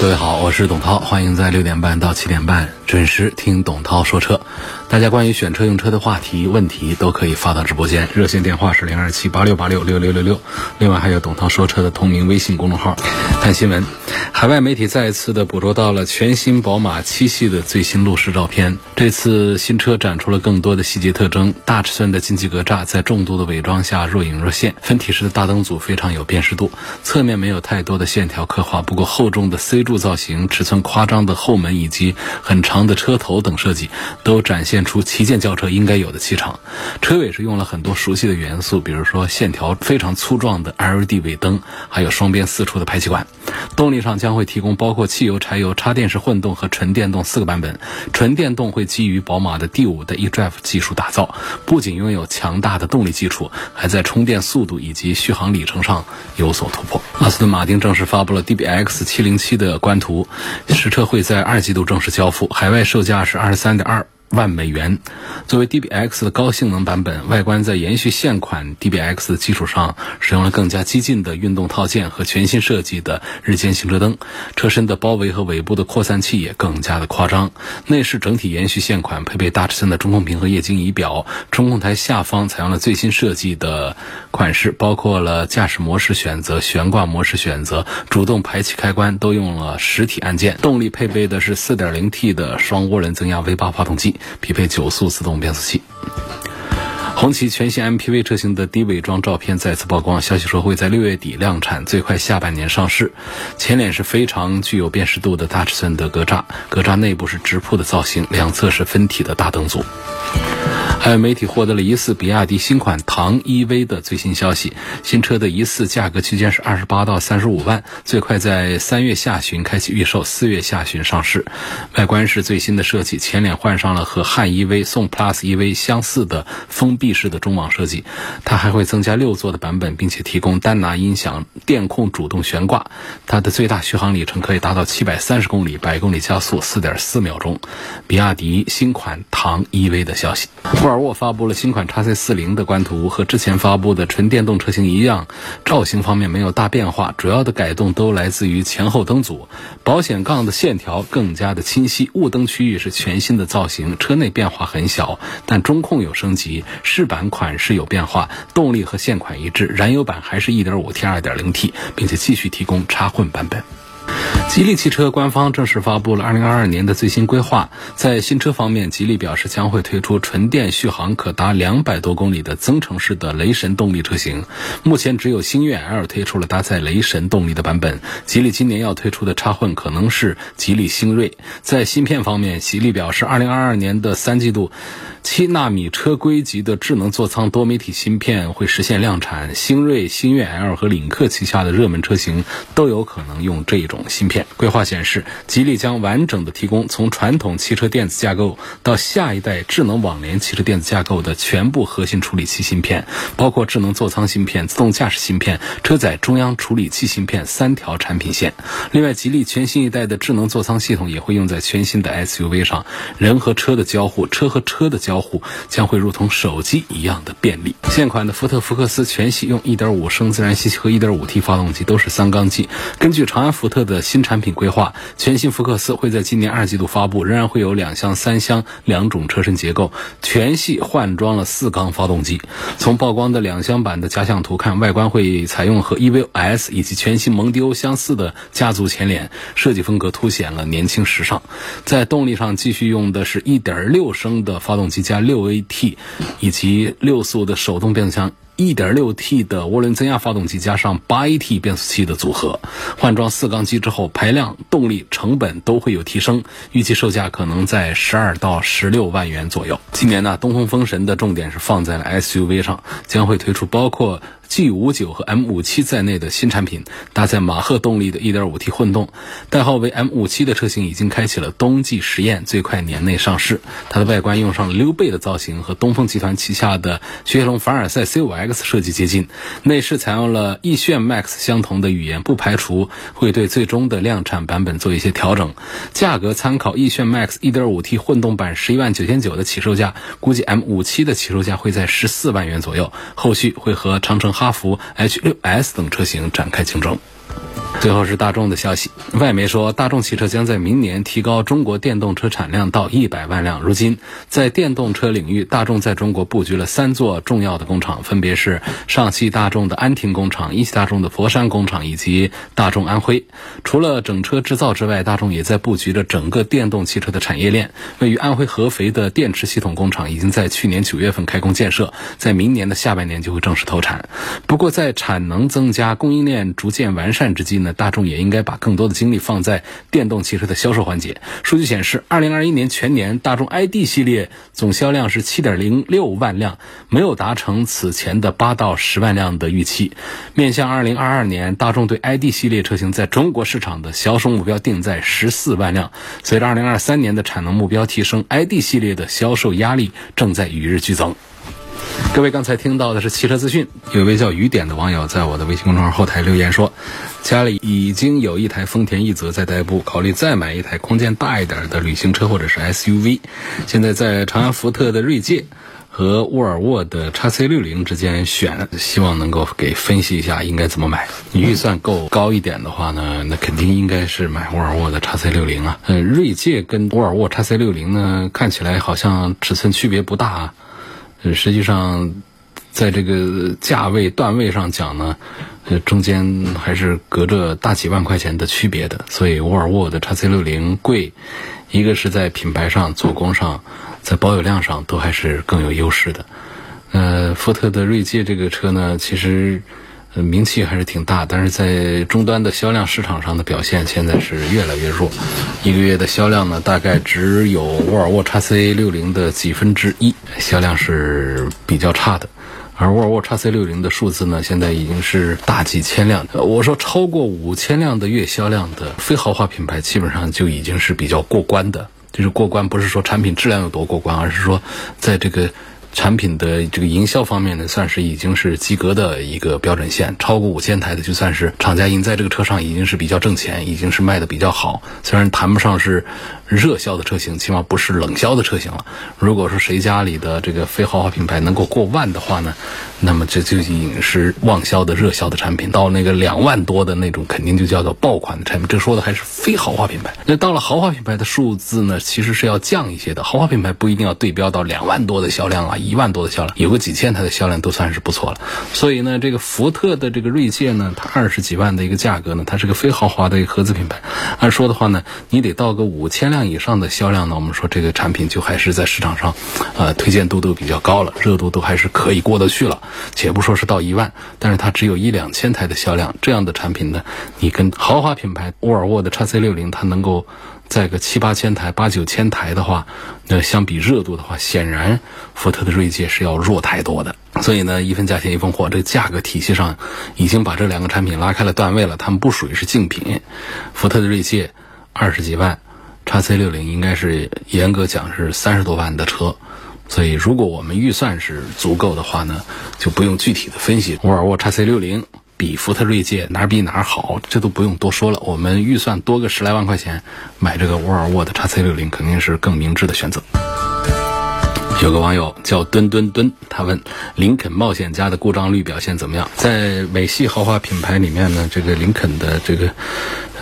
各位好，我是董涛，欢迎在六点半到七点半准时听董涛说车。大家关于选车用车的话题、问题都可以发到直播间，热线电话是零二七八六八六六六六六。另外还有董涛说车的同名微信公众号。看新闻，海外媒体再一次的捕捉到了全新宝马七系的最新路试照片。这次新车展出了更多的细节特征，大尺寸的进气格栅在重度的伪装下若隐若现，分体式的大灯组非常有辨识度，侧面没有太多的线条刻画，不过厚重的 C 柱造型、尺寸夸张的后门以及很长的车头等设计，都展现出旗舰轿车应该有的气场。车尾是用了很多熟悉的元素，比如说线条非常粗壮的 LED 尾灯，还有双边四出的排气管。动力上将会提供包括汽油、柴油、插电式混动和纯电动四个版本。纯电动会基于宝马的第五的 eDrive 技术打造，不仅拥有强大的动力基础，还在充电速度以及续航里程上有所突破。阿斯顿马丁正式发布了 DBX 707的官图，实车会在二季度正式交付，海外售价是二十三点二。万美元，作为 DBX 的高性能版本，外观在延续现款 DBX 的基础上，使用了更加激进的运动套件和全新设计的日间行车灯。车身的包围和尾部的扩散器也更加的夸张。内饰整体延续现款，配备大尺寸的中控屏和液晶仪表。中控台下方采用了最新设计的款式，包括了驾驶模式选择、悬挂模式选择、主动排气开关都用了实体按键。动力配备的是 4.0T 的双涡轮增压 V8 发动机。匹配九速自动变速器。红旗全新 MPV 车型的低伪装照片再次曝光，消息说会在六月底量产，最快下半年上市。前脸是非常具有辨识度的大尺寸的格栅，格栅内部是直瀑的造型，两侧是分体的大灯组。还有媒体获得了疑似比亚迪新款唐 EV 的最新消息，新车的疑似价格区间是二十八到三十五万，最快在三月下旬开启预售，四月下旬上市。外观是最新的设计，前脸换上了和汉 EV、宋 Plus EV 相似的封闭式的中网设计，它还会增加六座的版本，并且提供丹拿音响、电控主动悬挂。它的最大续航里程可以达到七百三十公里，百公里加速四点四秒钟。比亚迪新款唐 EV 的消息。沃尔沃发布了新款 x C 四零的官图，和之前发布的纯电动车型一样，造型方面没有大变化，主要的改动都来自于前后灯组，保险杠的线条更加的清晰，雾灯区域是全新的造型，车内变化很小，但中控有升级，饰板款式有变化，动力和现款一致，燃油版还是 1.5T、2.0T，并且继续提供插混版本。吉利汽车官方正式发布了2022年的最新规划。在新车方面，吉利表示将会推出纯电续航可达两百多公里的增程式的雷神动力车型。目前只有星越 L 推出了搭载雷神动力的版本。吉利今年要推出的插混可能是吉利星瑞。在芯片方面，吉利表示2022年的三季度，七纳米车规级的智能座舱多媒体芯片会实现量产。星瑞、星越 L 和领克旗下的热门车型都有可能用这种芯片。规划显示，吉利将完整的提供从传统汽车电子架构到下一代智能网联汽车电子架构的全部核心处理器芯片，包括智能座舱芯片、自动驾驶芯片、车载中央处理器芯片三条产品线。另外，吉利全新一代的智能座舱系统也会用在全新的 SUV 上，人和车的交互、车和车的交互将会如同手机一样的便利。现款的福特福克斯全系用1.5升自然吸气和 1.5T 发动机，都是三缸机。根据长安福特的新产品规划，全新福克斯会在今年二季度发布，仍然会有两厢、三厢两种车身结构，全系换装了四缸发动机。从曝光的两厢版的假想图看，外观会采用和 EVO S 以及全新蒙迪欧相似的家族前脸，设计风格凸显了年轻时尚。在动力上，继续用的是一点六升的发动机加六 AT，以及六速的手动变速箱。1.6T 的涡轮增压发动机加上 8AT 变速器的组合，换装四缸机之后，排量、动力、成本都会有提升，预计售价可能在十二到十六万元左右。今年呢，东风风神的重点是放在了 SUV 上，将会推出包括 G 五九和 M 五七在内的新产品，搭载马赫动力的 1.5T 混动，代号为 M 五七的车型已经开启了冬季实验，最快年内上市。它的外观用上了溜背的造型，和东风集团旗下的雪铁龙凡尔赛 C5X 设计接近。内饰采用了奕炫 Max 相同的语言，不排除会对最终的量产版本做一些调整。价格参考奕炫 Max 1.5T 混动版十一万九千九的起售价，估计 M 五七的起售价会在十四万元左右。后续会和长城。哈弗 H 六 S 等车型展开竞争。最后是大众的消息，外媒说，大众汽车将在明年提高中国电动车产量到一百万辆。如今，在电动车领域，大众在中国布局了三座重要的工厂，分别是上汽大众的安亭工厂、一汽大众的佛山工厂以及大众安徽。除了整车制造之外，大众也在布局着整个电动汽车的产业链。位于安徽合肥的电池系统工厂已经在去年九月份开工建设，在明年的下半年就会正式投产。不过，在产能增加、供应链逐渐完善之际呢？大众也应该把更多的精力放在电动汽车的销售环节。数据显示，二零二一年全年大众 ID 系列总销量是七点零六万辆，没有达成此前的八到十万辆的预期。面向二零二二年，大众对 ID 系列车型在中国市场的销售目标定在十四万辆。随着二零二三年的产能目标提升，ID 系列的销售压力正在与日俱增。各位刚才听到的是汽车资讯，有一位叫雨点的网友在我的微信公众号后台留言说，家里已经有一台丰田奕泽在代步，考虑再买一台空间大一点的旅行车或者是 SUV。现在在长安福特的锐界和沃尔沃的 x C 六零之间选，希望能够给分析一下应该怎么买。你预算够高一点的话呢，那肯定应该是买沃尔沃的 x C 六零啊。嗯，锐界跟沃尔沃 x C 六零呢，看起来好像尺寸区别不大。啊。呃，实际上，在这个价位段位上讲呢，呃，中间还是隔着大几万块钱的区别的。所以沃尔沃的 x C 六零贵，一个是在品牌上、做工上，在保有量上都还是更有优势的。呃，福特的锐界这个车呢，其实。名气还是挺大，但是在终端的销量市场上的表现现在是越来越弱。一个月的销量呢，大概只有沃尔沃 x C 六零的几分之一，销量是比较差的。而沃尔沃 x C 六零的数字呢，现在已经是大几千辆。我说超过五千辆的月销量的非豪华品牌，基本上就已经是比较过关的。就是过关，不是说产品质量有多过关，而是说在这个。产品的这个营销方面呢，算是已经是及格的一个标准线，超过五千台的就算是厂家赢在这个车上已经是比较挣钱，已经是卖的比较好。虽然谈不上是热销的车型，起码不是冷销的车型了。如果说谁家里的这个非豪华品牌能够过万的话呢，那么这就已经是旺销的热销的产品。到那个两万多的那种，肯定就叫做爆款的产品。这说的还是非豪华品牌。那到了豪华品牌的数字呢，其实是要降一些的。豪华品牌不一定要对标到两万多的销量啊。一万多的销量，有个几千台的销量都算是不错了。所以呢，这个福特的这个锐界呢，它二十几万的一个价格呢，它是个非豪华的一个合资品牌。按说的话呢，你得到个五千辆万以上的销量呢，我们说这个产品就还是在市场上，呃，推荐度都比较高了，热度都还是可以过得去了。且不说是到一万，但是它只有一两千台的销量，这样的产品呢，你跟豪华品牌沃尔沃的 x C 六零，它能够。在个七八千台、八九千台的话，那相比热度的话，显然福特的锐界是要弱太多的。所以呢，一分价钱一分货，这个价格体系上已经把这两个产品拉开了段位了。它们不属于是竞品。福特的锐界二十几万，叉 C 六零应该是严格讲是三十多万的车。所以，如果我们预算是足够的话呢，就不用具体的分析沃尔沃叉 C 六零。比福特锐界哪儿比哪儿好，这都不用多说了。我们预算多个十来万块钱，买这个沃尔沃的叉 C 六零肯定是更明智的选择。有个网友叫墩墩墩，他问林肯冒险家的故障率表现怎么样？在美系豪华品牌里面呢，这个林肯的这个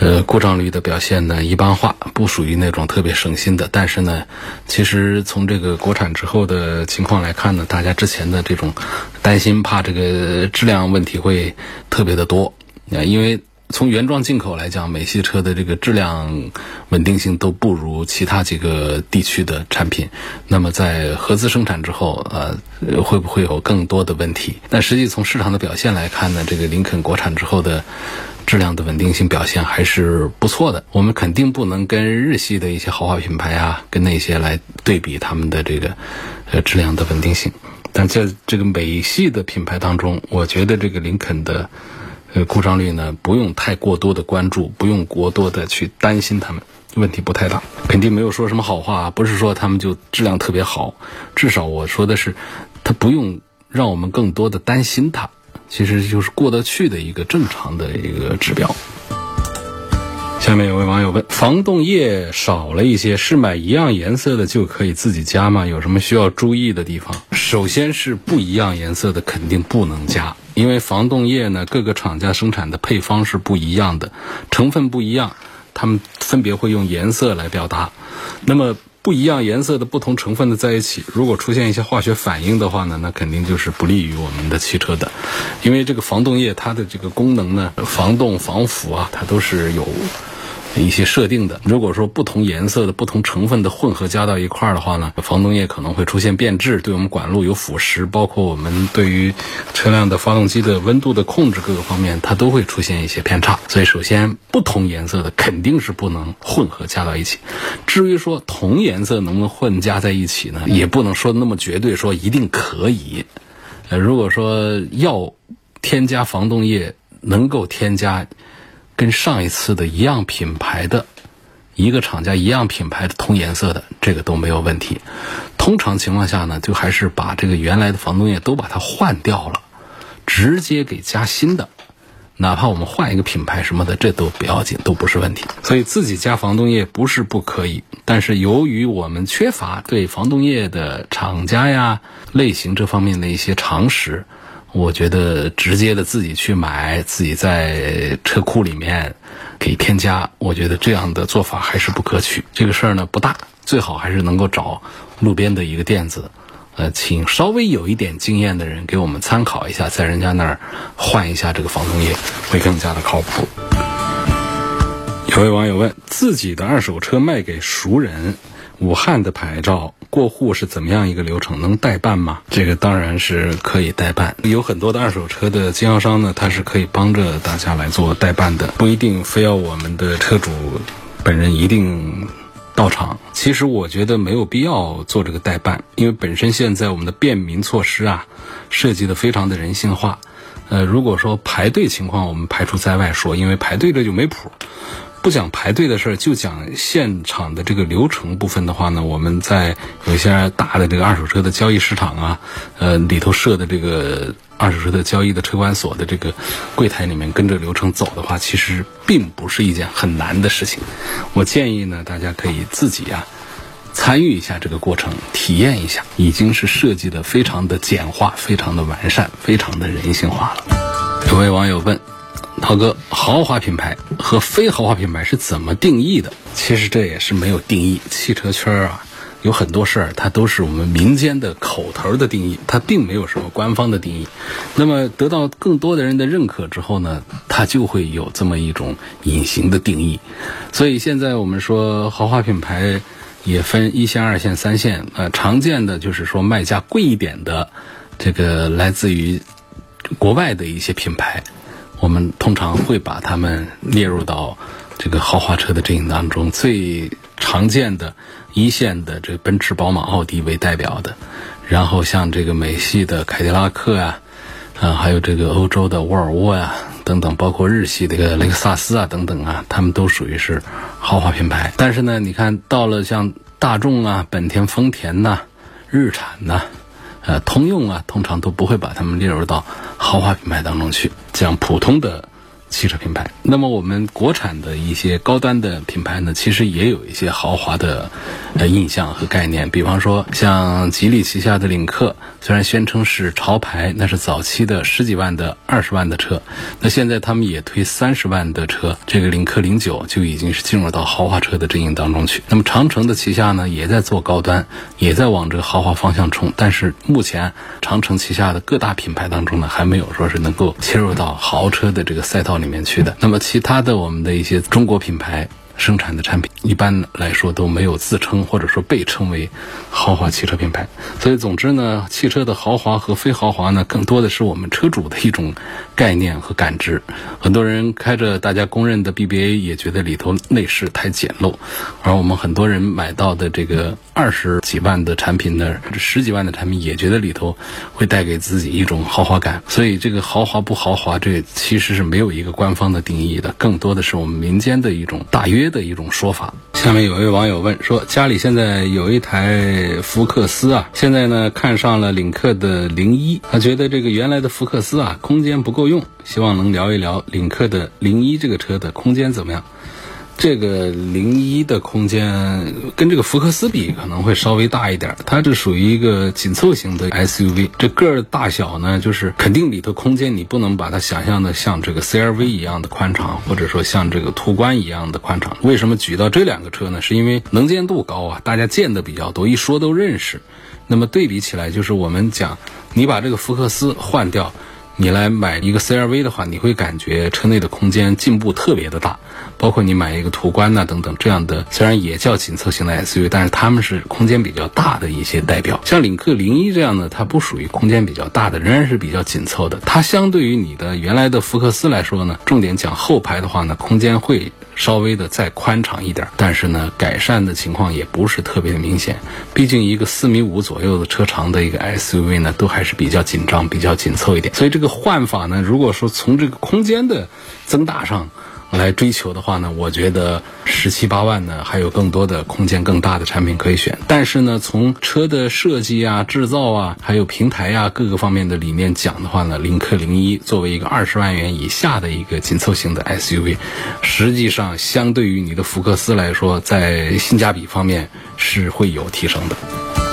呃故障率的表现呢一般化，不属于那种特别省心的。但是呢，其实从这个国产之后的情况来看呢，大家之前的这种担心怕这个质量问题会特别的多啊，因为。从原装进口来讲，美系车的这个质量稳定性都不如其他几个地区的产品。那么在合资生产之后，呃，会不会有更多的问题？但实际从市场的表现来看呢，这个林肯国产之后的质量的稳定性表现还是不错的。我们肯定不能跟日系的一些豪华品牌啊，跟那些来对比他们的这个呃质量的稳定性。但在这个美系的品牌当中，我觉得这个林肯的呃故障率呢，不用太过多的关注，不用过多的去担心他们，问题不太大。肯定没有说什么好话，不是说他们就质量特别好，至少我说的是，它不用让我们更多的担心它，其实就是过得去的一个正常的一个指标。下面有位网友问：防冻液少了一些，是买一样颜色的就可以自己加吗？有什么需要注意的地方？首先是不一样颜色的肯定不能加，因为防冻液呢，各个厂家生产的配方是不一样的，成分不一样，他们分别会用颜色来表达。那么不一样颜色的不同成分的在一起，如果出现一些化学反应的话呢，那肯定就是不利于我们的汽车的，因为这个防冻液它的这个功能呢，防冻防腐啊，它都是有。一些设定的，如果说不同颜色的不同成分的混合加到一块儿的话呢，防冻液可能会出现变质，对我们管路有腐蚀，包括我们对于车辆的发动机的温度的控制各个方面，它都会出现一些偏差。所以，首先不同颜色的肯定是不能混合加到一起。至于说同颜色能不能混加在一起呢，也不能说那么绝对，说一定可以。呃，如果说要添加防冻液，能够添加。跟上一次的一样品牌的，一个厂家一样品牌的同颜色的，这个都没有问题。通常情况下呢，就还是把这个原来的防冻液都把它换掉了，直接给加新的。哪怕我们换一个品牌什么的，这都不要紧，都不是问题。所以自己加防冻液不是不可以，但是由于我们缺乏对防冻液的厂家呀、类型这方面的一些常识。我觉得直接的自己去买，自己在车库里面给添加，我觉得这样的做法还是不可取。这个事儿呢不大，最好还是能够找路边的一个店子，呃，请稍微有一点经验的人给我们参考一下，在人家那儿换一下这个防冻液，会更加的靠谱。有位网友问：自己的二手车卖给熟人，武汉的牌照。过户是怎么样一个流程？能代办吗？这个当然是可以代办。有很多的二手车的经销商呢，他是可以帮着大家来做代办的，不一定非要我们的车主本人一定到场。其实我觉得没有必要做这个代办，因为本身现在我们的便民措施啊，设计的非常的人性化。呃，如果说排队情况，我们排除在外说，因为排队这就没谱。不讲排队的事儿，就讲现场的这个流程部分的话呢，我们在有些大的这个二手车的交易市场啊，呃里头设的这个二手车的交易的车管所的这个柜台里面跟着流程走的话，其实并不是一件很难的事情。我建议呢，大家可以自己啊参与一下这个过程，体验一下，已经是设计的非常的简化、非常的完善、非常的人性化了。有位网友问。涛哥，豪华品牌和非豪华品牌是怎么定义的？其实这也是没有定义。汽车圈啊，有很多事儿，它都是我们民间的口头的定义，它并没有什么官方的定义。那么得到更多的人的认可之后呢，它就会有这么一种隐形的定义。所以现在我们说豪华品牌也分一线、二线、三线。呃，常见的就是说卖价贵一点的，这个来自于国外的一些品牌。我们通常会把它们列入到这个豪华车的阵营当中，最常见的一线的这奔驰、宝马、奥迪为代表的，然后像这个美系的凯迪拉克啊，啊，还有这个欧洲的沃尔沃呀等等，包括日系的这个雷克萨斯啊等等啊，他们都属于是豪华品牌。但是呢，你看到了像大众啊、本田、丰田呐、日产呐。呃，通用啊，通常都不会把它们列入到豪华品牌当中去，像普通的。汽车品牌，那么我们国产的一些高端的品牌呢，其实也有一些豪华的呃印象和概念。比方说，像吉利旗下的领克，虽然宣称是潮牌，那是早期的十几万的、二十万的车，那现在他们也推三十万的车，这个领克零九就已经是进入到豪华车的阵营当中去。那么长城的旗下呢，也在做高端，也在往这个豪华方向冲，但是目前长城旗下的各大品牌当中呢，还没有说是能够切入到豪车的这个赛道。里面去的，那么其他的我们的一些中国品牌。生产的产品一般来说都没有自称或者说被称为豪华汽车品牌，所以总之呢，汽车的豪华和非豪华呢，更多的是我们车主的一种概念和感知。很多人开着大家公认的 BBA，也觉得里头内饰太简陋，而我们很多人买到的这个二十几万的产品的十几万的产品也觉得里头会带给自己一种豪华感。所以这个豪华不豪华，这其实是没有一个官方的定义的，更多的是我们民间的一种大约的一种说法。下面有一位网友问说，家里现在有一台福克斯啊，现在呢看上了领克的零一，他觉得这个原来的福克斯啊空间不够用，希望能聊一聊领克的零一这个车的空间怎么样。这个零一的空间跟这个福克斯比可能会稍微大一点，它这属于一个紧凑型的 SUV，这个儿大小呢，就是肯定里头空间你不能把它想象的像这个 CRV 一样的宽敞，或者说像这个途观一样的宽敞。为什么举到这两个车呢？是因为能见度高啊，大家见的比较多，一说都认识。那么对比起来，就是我们讲，你把这个福克斯换掉。你来买一个 CRV 的话，你会感觉车内的空间进步特别的大，包括你买一个途观呐等等这样的，虽然也叫紧凑型的 SUV，但是他们是空间比较大的一些代表。像领克零一这样的，它不属于空间比较大的，仍然是比较紧凑的。它相对于你的原来的福克斯来说呢，重点讲后排的话呢，空间会。稍微的再宽敞一点，但是呢，改善的情况也不是特别的明显。毕竟一个四米五左右的车长的一个 SUV 呢，都还是比较紧张、比较紧凑一点。所以这个换法呢，如果说从这个空间的增大上，来追求的话呢，我觉得十七八万呢还有更多的空间更大的产品可以选。但是呢，从车的设计啊、制造啊，还有平台啊各个方面的理念讲的话呢，领克零一作为一个二十万元以下的一个紧凑型的 SUV，实际上相对于你的福克斯来说，在性价比方面是会有提升的。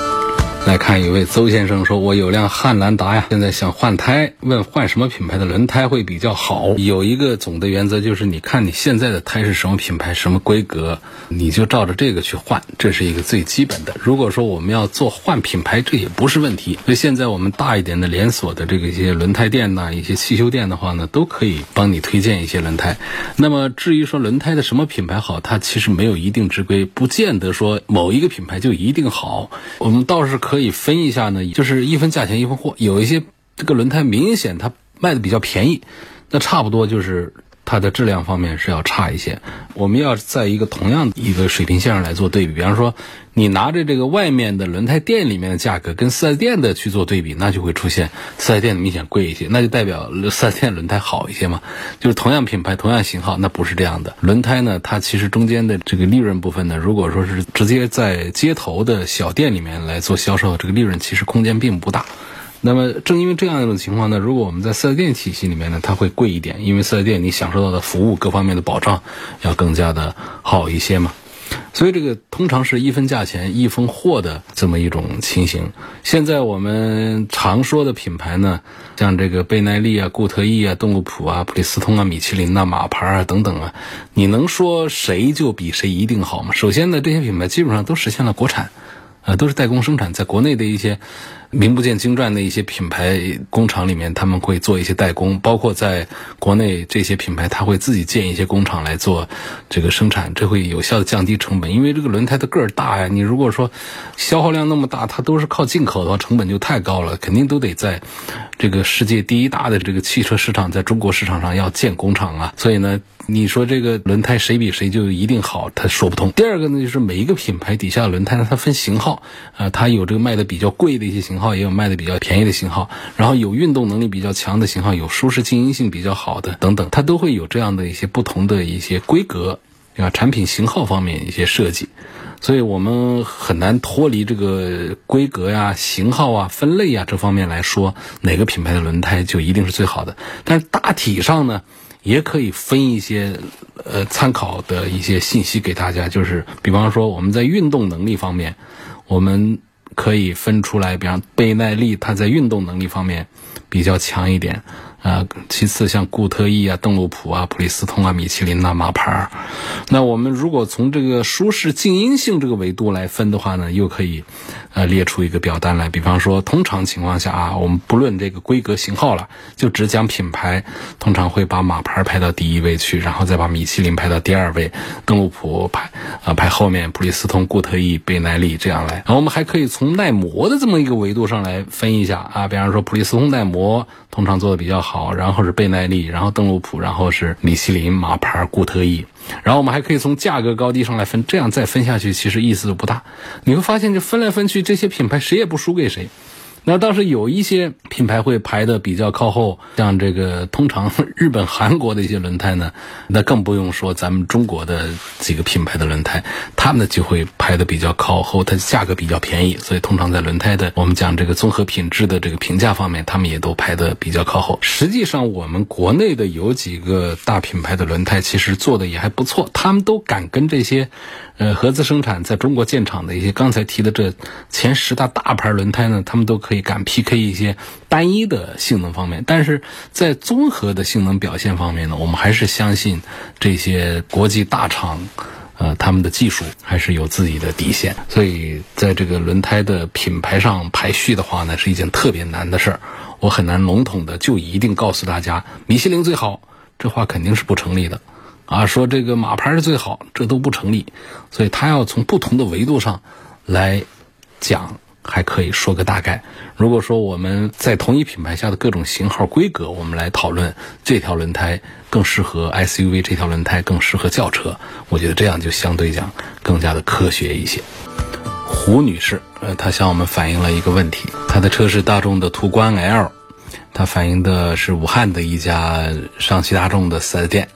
来看一位邹先生说：“我有辆汉兰达呀，现在想换胎，问换什么品牌的轮胎会比较好？有一个总的原则就是，你看你现在的胎是什么品牌、什么规格，你就照着这个去换，这是一个最基本的。如果说我们要做换品牌，这也不是问题。所以现在我们大一点的连锁的这个一些轮胎店呐，一些汽修店的话呢，都可以帮你推荐一些轮胎。那么至于说轮胎的什么品牌好，它其实没有一定之规，不见得说某一个品牌就一定好。我们倒是可。”可以分一下呢，就是一分价钱一分货。有一些这个轮胎明显它卖的比较便宜，那差不多就是它的质量方面是要差一些。我们要在一个同样一个水平线上来做对比，比方说你拿着这个外面的轮胎店里面的价格跟四 S 店的去做对比，那就会出现四 S 店明显贵一些，那就代表四 S 店轮胎好一些嘛。就是同样品牌、同样型号，那不是这样的。轮胎呢，它其实中间的这个利润部分呢，如果说是直接在街头的小店里面来做销售，这个利润其实空间并不大。那么正因为这样一种情况呢，如果我们在四 S 店体系里面呢，它会贵一点，因为四 S 店你享受到的服务各方面的保障要更加的好一些嘛。所以这个通常是一分价钱一分货的这么一种情形。现在我们常说的品牌呢，像这个倍耐力啊、固特异啊、动力普啊、普利司通啊、米其林呐、马牌啊等等啊，你能说谁就比谁一定好吗？首先呢，这些品牌基本上都实现了国产，呃，都是代工生产，在国内的一些。名不见经传的一些品牌工厂里面，他们会做一些代工，包括在国内这些品牌，他会自己建一些工厂来做这个生产，这会有效的降低成本。因为这个轮胎的个儿大呀，你如果说消耗量那么大，它都是靠进口的话，成本就太高了，肯定都得在这个世界第一大的这个汽车市场，在中国市场上要建工厂啊。所以呢，你说这个轮胎谁比谁就一定好，它说不通。第二个呢，就是每一个品牌底下轮胎呢，它分型号啊，它有这个卖的比较贵的一些型号。号也有卖的比较便宜的型号，然后有运动能力比较强的型号，有舒适静音性比较好的等等，它都会有这样的一些不同的一些规格啊，产品型号方面一些设计，所以我们很难脱离这个规格呀、型号啊、分类啊这方面来说，哪个品牌的轮胎就一定是最好的。但是大体上呢，也可以分一些呃参考的一些信息给大家，就是比方说我们在运动能力方面，我们。可以分出来，比方倍耐力，它在运动能力方面比较强一点。啊，其次像固特异啊、邓禄普啊、普利司通啊、米其林呐、马牌儿，那我们如果从这个舒适静音性这个维度来分的话呢，又可以，呃，列出一个表单来。比方说，通常情况下啊，我们不论这个规格型号了，就只讲品牌，通常会把马牌排到第一位去，然后再把米其林排到第二位，邓禄普排啊排后面，普利司通、固特异、倍耐力这样来。然后我们还可以从耐磨的这么一个维度上来分一下啊，比方说普利司通耐磨。通常做的比较好，好然后是倍耐力，然后邓禄普，然后是米其林、马牌、固特异，然后我们还可以从价格高低上来分，这样再分下去其实意思都不大。你会发现，这分来分去，这些品牌谁也不输给谁。那倒是有一些品牌会排的比较靠后，像这个通常 日本、韩国的一些轮胎呢，那更不用说咱们中国的几个品牌的轮胎，他们呢就会排的比较靠后，它价格比较便宜，所以通常在轮胎的我们讲这个综合品质的这个评价方面，他们也都排的比较靠后。实际上，我们国内的有几个大品牌的轮胎其实做的也还不错，他们都敢跟这些。呃，合资生产在中国建厂的一些刚才提的这前十大大牌轮胎呢，他们都可以可以敢 PK 一些单一的性能方面，但是在综合的性能表现方面呢，我们还是相信这些国际大厂，呃，他们的技术还是有自己的底线。所以在这个轮胎的品牌上排序的话呢，是一件特别难的事儿。我很难笼统的就一定告诉大家米其林最好，这话肯定是不成立的。啊，说这个马牌是最好，这都不成立，所以他要从不同的维度上来讲，还可以说个大概。如果说我们在同一品牌下的各种型号规格，我们来讨论这条轮胎更适合 SUV，这条轮胎更适合轿车，我觉得这样就相对讲更加的科学一些。胡女士，呃，她向我们反映了一个问题，她的车是大众的途观 L，她反映的是武汉的一家上汽大众的 4S 店。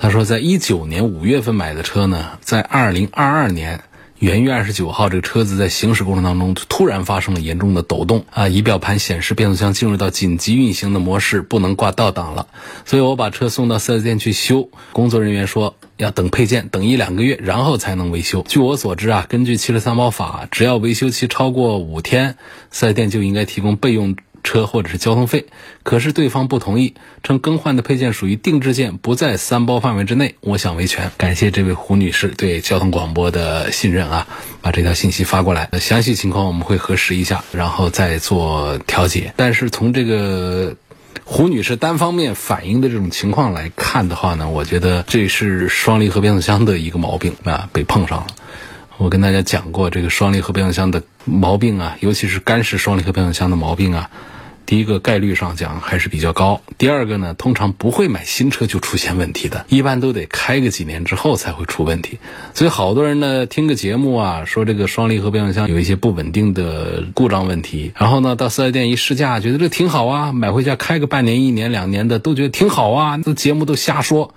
他说，在一九年五月份买的车呢，在二零二二年元月二十九号，这个车子在行驶过程当中突然发生了严重的抖动啊，仪表盘显示变速箱进入到紧急运行的模式，不能挂倒档了。所以我把车送到 4S 店去修，工作人员说要等配件，等一两个月，然后才能维修。据我所知啊，根据汽车三包法，只要维修期超过五天，4S 店就应该提供备用。车或者是交通费，可是对方不同意，称更换的配件属于定制件，不在三包范围之内。我想维权，感谢这位胡女士对交通广播的信任啊，把这条信息发过来。详细情况我们会核实一下，然后再做调解。但是从这个胡女士单方面反映的这种情况来看的话呢，我觉得这是双离合变速箱的一个毛病啊，被碰上了。我跟大家讲过，这个双离合变速箱的毛病啊，尤其是干式双离合变速箱的毛病啊，第一个概率上讲还是比较高。第二个呢，通常不会买新车就出现问题的，一般都得开个几年之后才会出问题。所以好多人呢听个节目啊，说这个双离合变速箱有一些不稳定的故障问题，然后呢到四 S 店一试驾，觉得这挺好啊，买回家开个半年、一年、两年的都觉得挺好啊，这节目都瞎说，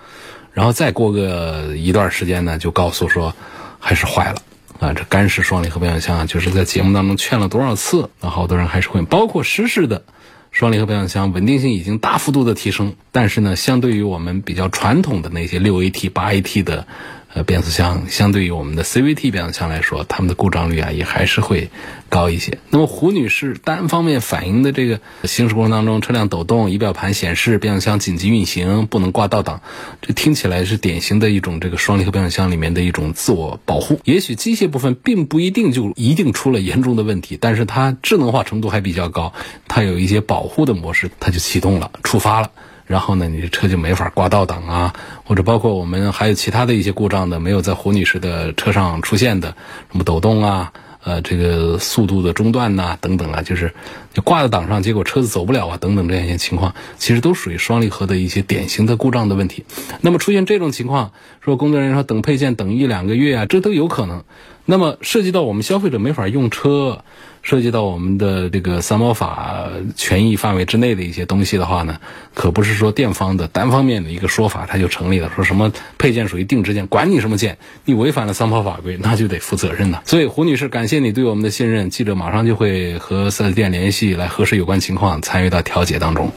然后再过个一段时间呢，就告诉说还是坏了。啊，这干式双离合变速箱啊就是在节目当中劝了多少次，那好多人还是会，包括湿式的双离合变速箱，稳定性已经大幅度的提升，但是呢，相对于我们比较传统的那些六 AT、八 AT 的。呃，变速箱相对于我们的 CVT 变速箱来说，它们的故障率啊也还是会高一些。那么胡女士单方面反映的这个行驶过程当中车辆抖动、仪表盘显示变速箱紧急运行、不能挂倒档，这听起来是典型的一种这个双离合变速箱里面的一种自我保护。也许机械部分并不一定就一定出了严重的问题，但是它智能化程度还比较高，它有一些保护的模式，它就启动了、触发了。然后呢，你的车就没法挂倒档啊，或者包括我们还有其他的一些故障的，没有在胡女士的车上出现的，什么抖动啊，呃，这个速度的中断呐，等等啊，就是就挂在档上，结果车子走不了啊，等等这样一些情况，其实都属于双离合的一些典型的故障的问题。那么出现这种情况，说工作人员说等配件等一两个月啊，这都有可能。那么涉及到我们消费者没法用车，涉及到我们的这个三包法权益范围之内的一些东西的话呢，可不是说店方的单方面的一个说法它就成立了。说什么配件属于定制件，管你什么件，你违反了三包法规，那就得负责任呐。所以胡女士，感谢你对我们的信任，记者马上就会和四 S 店联系来核实有关情况，参与到调解当中。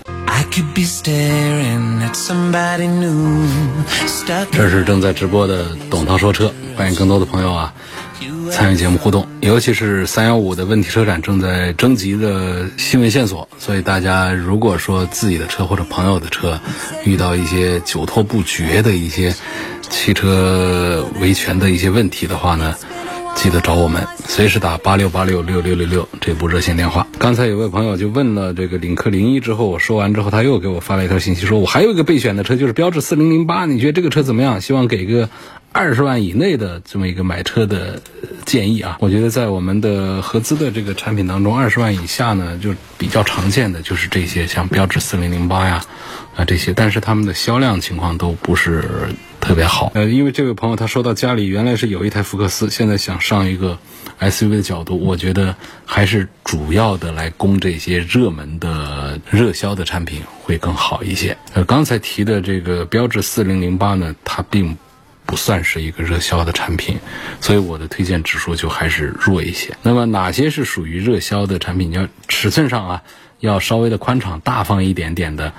这是正在直播的董涛说车，欢迎更多的朋友啊。参与节目互动，尤其是三幺五的问题车展正在征集的新闻线索，所以大家如果说自己的车或者朋友的车遇到一些久拖不决的一些汽车维权的一些问题的话呢，记得找我们，随时打八六八六六六六六这部热线电话。刚才有位朋友就问了这个领克零一之后，我说完之后，他又给我发了一条信息，说我还有一个备选的车，就是标致四零零八，你觉得这个车怎么样？希望给个。二十万以内的这么一个买车的建议啊。我觉得在我们的合资的这个产品当中，二十万以下呢，就比较常见的就是这些，像标致四零零八呀，啊这些，但是他们的销量情况都不是特别好。呃，因为这位朋友他说到家里原来是有一台福克斯，现在想上一个 SUV 的角度，我觉得还是主要的来攻这些热门的热销的产品会更好一些。呃，刚才提的这个标致四零零八呢，它并不算是一个热销的产品，所以我的推荐指数就还是弱一些。那么哪些是属于热销的产品？要尺寸上啊，要稍微的宽敞大方一点点的，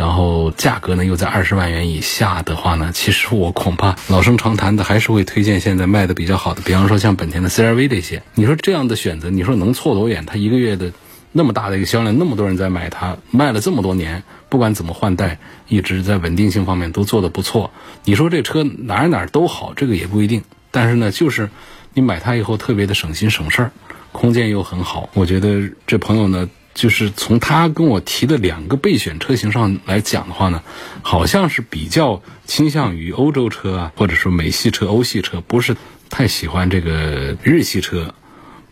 然后价格呢又在二十万元以下的话呢，其实我恐怕老生常谈的还是会推荐现在卖的比较好的，比方说像本田的 CRV 这些。你说这样的选择，你说能错多远？它一个月的那么大的一个销量，那么多人在买它，卖了这么多年。不管怎么换代，一直在稳定性方面都做得不错。你说这车哪儿哪儿都好，这个也不一定。但是呢，就是你买它以后特别的省心省事儿，空间又很好。我觉得这朋友呢，就是从他跟我提的两个备选车型上来讲的话呢，好像是比较倾向于欧洲车啊，或者说美系车、欧系车，不是太喜欢这个日系车。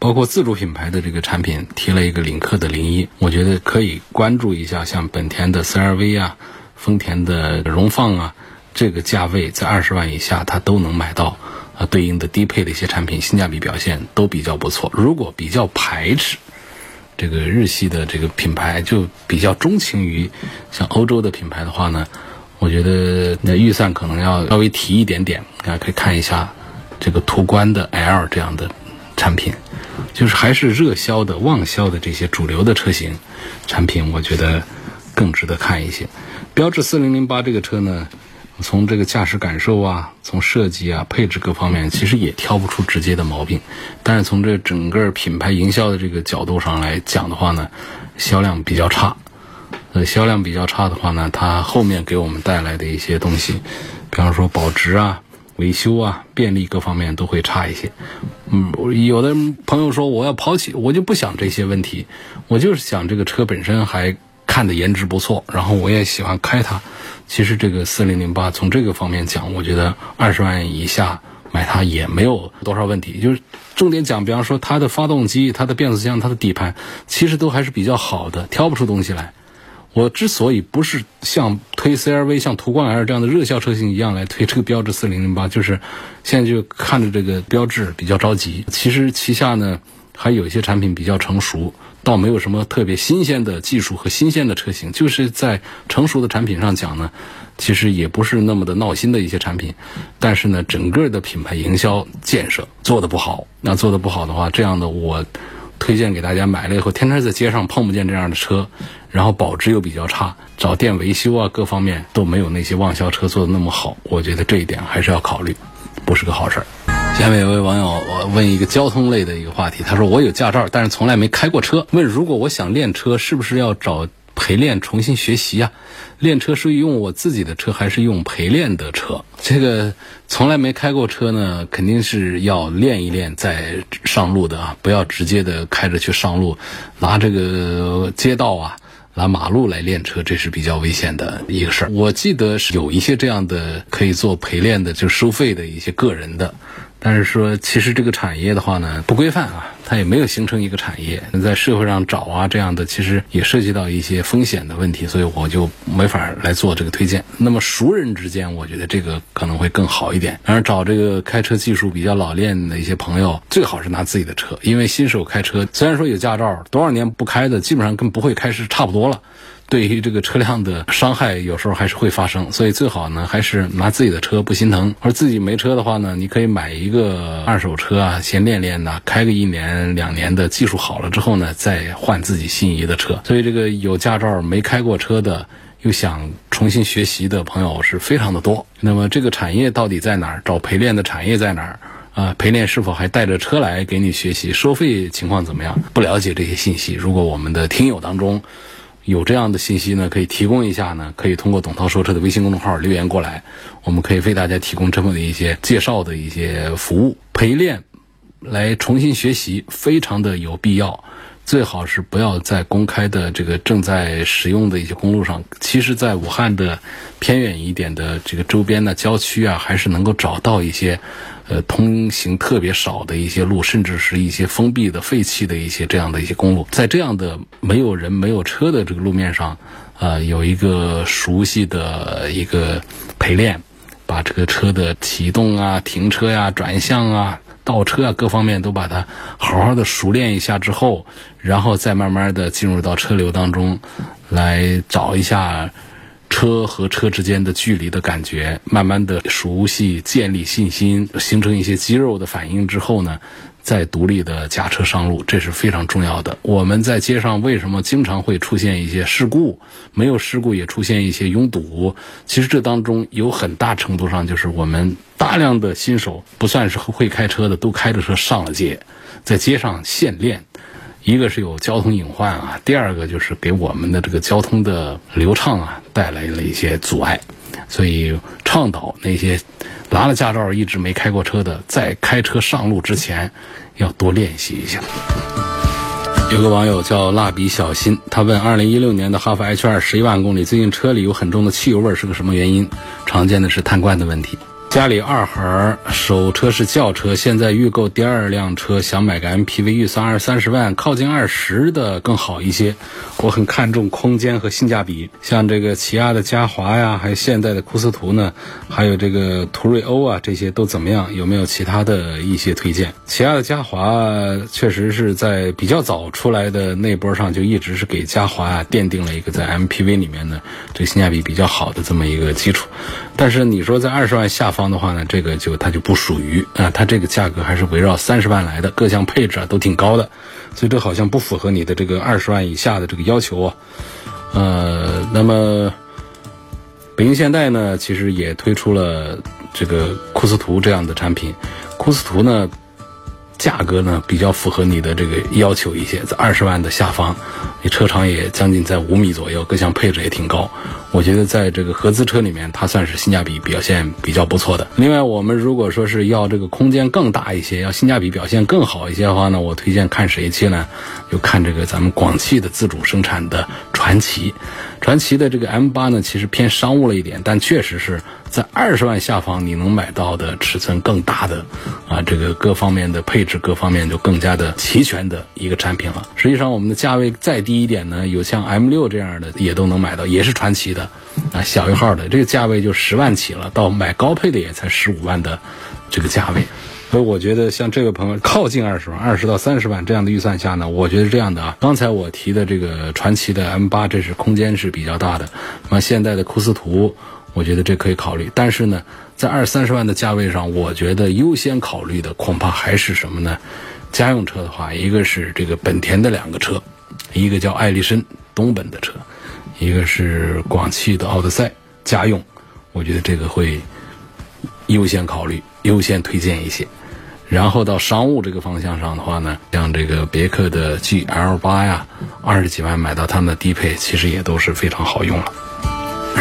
包括自主品牌的这个产品，提了一个领克的零一，我觉得可以关注一下，像本田的 CR-V 啊，丰田的荣放啊，这个价位在二十万以下，它都能买到啊，对应的低配的一些产品，性价比表现都比较不错。如果比较排斥这个日系的这个品牌，就比较钟情于像欧洲的品牌的话呢，我觉得那预算可能要稍微提一点点，大家可以看一下这个途观的 L 这样的产品。就是还是热销的、旺销的这些主流的车型产品，我觉得更值得看一些。标致四零零八这个车呢，从这个驾驶感受啊、从设计啊、配置各方面，其实也挑不出直接的毛病。但是从这整个品牌营销的这个角度上来讲的话呢，销量比较差。呃，销量比较差的话呢，它后面给我们带来的一些东西，比方说保值啊。维修啊，便利各方面都会差一些。嗯，有的朋友说我要抛弃，我就不想这些问题，我就是想这个车本身还看的颜值不错，然后我也喜欢开它。其实这个四零零八从这个方面讲，我觉得二十万以下买它也没有多少问题。就是重点讲，比方说它的发动机、它的变速箱、它的底盘，其实都还是比较好的，挑不出东西来。我之所以不是像推 CRV、像途观 L 这样的热销车型一样来推这个标致四零零八，就是现在就看着这个标志比较着急。其实旗下呢还有一些产品比较成熟，倒没有什么特别新鲜的技术和新鲜的车型。就是在成熟的产品上讲呢，其实也不是那么的闹心的一些产品。但是呢，整个的品牌营销建设做的不好。那做的不好的话，这样的我。推荐给大家买了以后，天天在街上碰不见这样的车，然后保值又比较差，找店维修啊，各方面都没有那些旺销车做的那么好。我觉得这一点还是要考虑，不是个好事儿。下面有位网友我问一个交通类的一个话题，他说我有驾照，但是从来没开过车，问如果我想练车，是不是要找？陪练重新学习啊，练车是用我自己的车还是用陪练的车？这个从来没开过车呢，肯定是要练一练再上路的啊，不要直接的开着去上路，拿这个街道啊、拿马路来练车，这是比较危险的一个事儿。我记得是有一些这样的可以做陪练的，就收费的一些个人的。但是说，其实这个产业的话呢，不规范啊，它也没有形成一个产业。在社会上找啊这样的，其实也涉及到一些风险的问题，所以我就没法来做这个推荐。那么熟人之间，我觉得这个可能会更好一点。而找这个开车技术比较老练的一些朋友，最好是拿自己的车，因为新手开车虽然说有驾照，多少年不开的，基本上跟不会开是差不多了。对于这个车辆的伤害，有时候还是会发生，所以最好呢，还是拿自己的车不心疼。而自己没车的话呢，你可以买一个二手车啊，先练练呐，开个一年两年的，技术好了之后呢，再换自己心仪的车。所以这个有驾照没开过车的，又想重新学习的朋友是非常的多。那么这个产业到底在哪儿？找陪练的产业在哪儿？啊，陪练是否还带着车来给你学习？收费情况怎么样？不了解这些信息，如果我们的听友当中。有这样的信息呢，可以提供一下呢，可以通过董涛说车的微信公众号留言过来，我们可以为大家提供这么的一些介绍的一些服务陪练，来重新学习，非常的有必要。最好是不要在公开的这个正在使用的一些公路上，其实，在武汉的偏远一点的这个周边的郊区啊，还是能够找到一些呃通行特别少的一些路，甚至是一些封闭的废弃的一些这样的一些公路，在这样的没有人没有车的这个路面上，呃，有一个熟悉的一个陪练，把这个车的启动啊、停车呀、转向啊。倒车啊，各方面都把它好好的熟练一下之后，然后再慢慢的进入到车流当中，来找一下车和车之间的距离的感觉，慢慢的熟悉，建立信心，形成一些肌肉的反应之后呢。再独立的驾车上路，这是非常重要的。我们在街上为什么经常会出现一些事故？没有事故也出现一些拥堵。其实这当中有很大程度上就是我们大量的新手不算是会开车的，都开着车上了街，在街上现练。一个是有交通隐患啊，第二个就是给我们的这个交通的流畅啊带来了一些阻碍。所以倡导那些拿了驾照一直没开过车的，在开车上路之前要多练习一下。有个网友叫蜡笔小新，他问：二零一六年的哈弗 H 二十一万公里，最近车里有很重的汽油味，是个什么原因？常见的是碳罐的问题。家里二孩首车是轿车，现在预购第二辆车，想买个 MPV，预算二三十万，靠近二十的更好一些。我很看重空间和性价比，像这个起亚的嘉华呀，还有现代的库斯图呢，还有这个途锐欧啊，这些都怎么样？有没有其他的一些推荐？起亚的嘉华确实是在比较早出来的那波上，就一直是给嘉华啊奠定了一个在 MPV 里面呢，这性价比比较好的这么一个基础。但是你说在二十万下方的话呢，这个就它就不属于啊，它这个价格还是围绕三十万来的，各项配置啊都挺高的，所以这好像不符合你的这个二十万以下的这个要求啊。呃，那么北京现代呢，其实也推出了这个库斯图这样的产品，库斯图呢。价格呢比较符合你的这个要求一些，在二十万的下方，你车长也将近在五米左右，各项配置也挺高。我觉得在这个合资车里面，它算是性价比表现比较不错的。另外，我们如果说是要这个空间更大一些，要性价比表现更好一些的话呢，我推荐看谁去呢？就看这个咱们广汽的自主生产的传祺。传祺的这个 M 八呢，其实偏商务了一点，但确实是在二十万下方你能买到的尺寸更大的，啊，这个各方面的配置各方面就更加的齐全的一个产品了。实际上，我们的价位再低一点呢，有像 M 六这样的也都能买到，也是传奇的，啊，小一号的，这个价位就十万起了，到买高配的也才十五万的这个价位。所以我觉得像这位朋友靠近二十万，二十到三十万这样的预算下呢，我觉得这样的啊，刚才我提的这个传奇的 M 八，这是空间是比较大的。那么现在的库斯图，我觉得这可以考虑。但是呢，在二三十万的价位上，我觉得优先考虑的恐怕还是什么呢？家用车的话，一个是这个本田的两个车，一个叫艾力绅东本的车，一个是广汽的奥德赛家用，我觉得这个会优先考虑、优先推荐一些。然后到商务这个方向上的话呢，像这个别克的 GL 八呀，二十几万买到他们的低配，其实也都是非常好用了。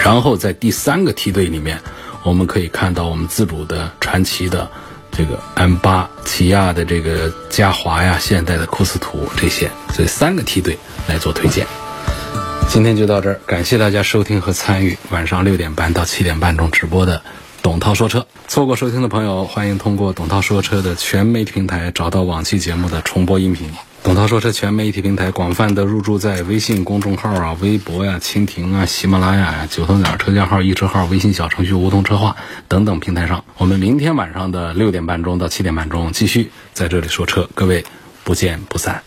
然后在第三个梯队里面，我们可以看到我们自主的传奇的这个 M 八，起亚的这个嘉华呀，现代的库斯图这些，所以三个梯队来做推荐。今天就到这儿，感谢大家收听和参与晚上六点半到七点半中直播的。董涛说车，错过收听的朋友，欢迎通过董涛说车的全媒平台找到往期节目的重播音频。董涛说车全媒体平台广泛的入驻在微信公众号啊、微博呀、蜻蜓啊、喜马拉雅呀、九头鸟车架号、易车号、微信小程序梧桐车话等等平台上。我们明天晚上的六点半钟到七点半钟继续在这里说车，各位不见不散。